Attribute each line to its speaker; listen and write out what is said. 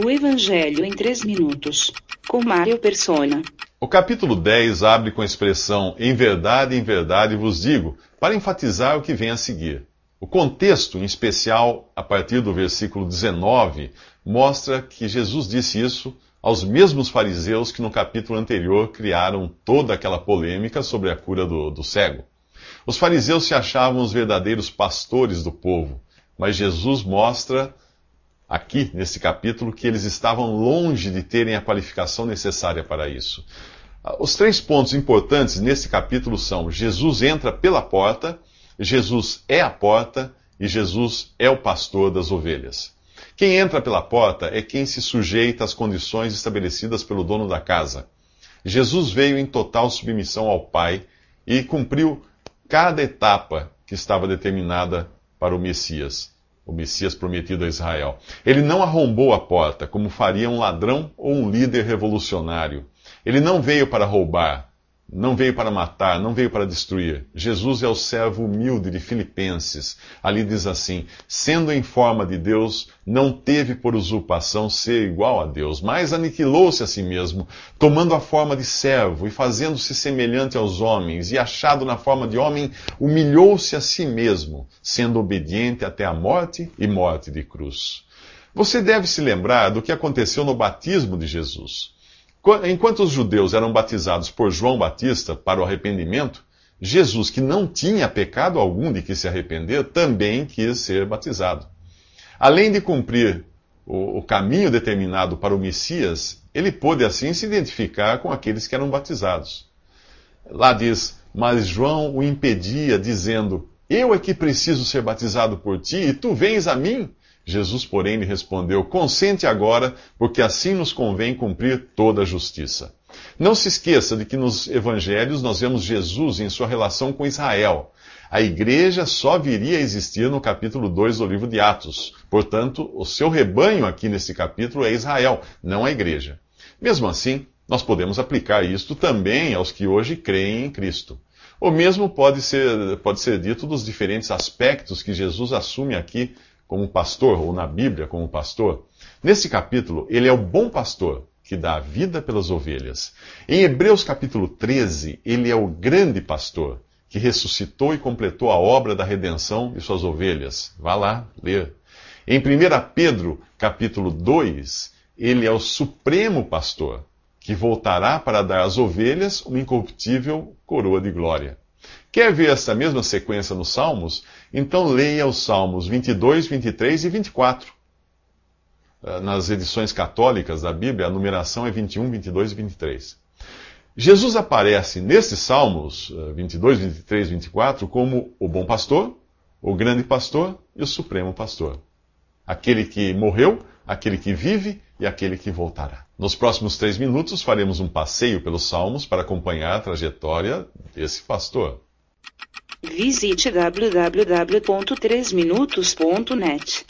Speaker 1: O Evangelho em 3 minutos, com Mário Persona.
Speaker 2: O capítulo 10 abre com a expressão em verdade, em verdade vos digo, para enfatizar o que vem a seguir. O contexto, em especial a partir do versículo 19, mostra que Jesus disse isso aos mesmos fariseus que no capítulo anterior criaram toda aquela polêmica sobre a cura do, do cego. Os fariseus se achavam os verdadeiros pastores do povo, mas Jesus mostra aqui nesse capítulo que eles estavam longe de terem a qualificação necessária para isso. Os três pontos importantes nesse capítulo são: Jesus entra pela porta, Jesus é a porta e Jesus é o pastor das ovelhas. Quem entra pela porta é quem se sujeita às condições estabelecidas pelo dono da casa. Jesus veio em total submissão ao Pai e cumpriu cada etapa que estava determinada para o Messias o Messias prometido a Israel. Ele não arrombou a porta, como faria um ladrão ou um líder revolucionário. Ele não veio para roubar, não veio para matar, não veio para destruir. Jesus é o servo humilde de Filipenses. Ali diz assim: sendo em forma de Deus, não teve por usurpação ser igual a Deus, mas aniquilou-se a si mesmo, tomando a forma de servo e fazendo-se semelhante aos homens, e achado na forma de homem, humilhou-se a si mesmo, sendo obediente até a morte e morte de cruz. Você deve se lembrar do que aconteceu no batismo de Jesus. Enquanto os judeus eram batizados por João Batista para o arrependimento, Jesus, que não tinha pecado algum de que se arrepender, também quis ser batizado. Além de cumprir o, caminho determinado para o Messias, ele pôde assim se identificar com aqueles que eram batizados. Lá diz: Mas João o impedia, dizendo: Eu é que preciso ser batizado por ti, e tu vens a mim? Jesus, porém, lhe respondeu: Consente agora, porque assim nos convém cumprir toda a justiça. Não se esqueça de que nos evangelhos nós vemos Jesus em sua relação com Israel. A igreja só viria a existir no capítulo 2 do livro de Atos. Portanto, o seu rebanho aqui nesse capítulo é Israel, não a igreja. Mesmo assim, nós podemos aplicar isto também aos que hoje creem em Cristo. O mesmo pode ser, pode ser dito dos diferentes aspectos que Jesus assume aqui como pastor, ou na Bíblia como pastor, nesse capítulo, ele é o bom pastor que dá a vida pelas ovelhas. Em Hebreus capítulo 13, ele é o grande pastor que ressuscitou e completou a obra da redenção de suas ovelhas. Vá lá ler. Em 1 Pedro capítulo 2, ele é o supremo pastor que voltará para dar às ovelhas uma incorruptível coroa de glória. Quer ver essa mesma sequência nos Salmos? Então leia os Salmos 22, 23 e 24. Eh, nas edições católicas da Bíblia, a numeração é 21, 22 e 23. Jesus aparece nesses Salmos 22, 23 e 24 como o bom pastor, o grande pastor e o supremo pastor. Aquele que morreu, aquele que vive e aquele que voltará. Nos próximos três minutos faremos um passeio pelos Salmos para acompanhar a trajetória desse pastor.
Speaker 1: Visite www.3minutos.net.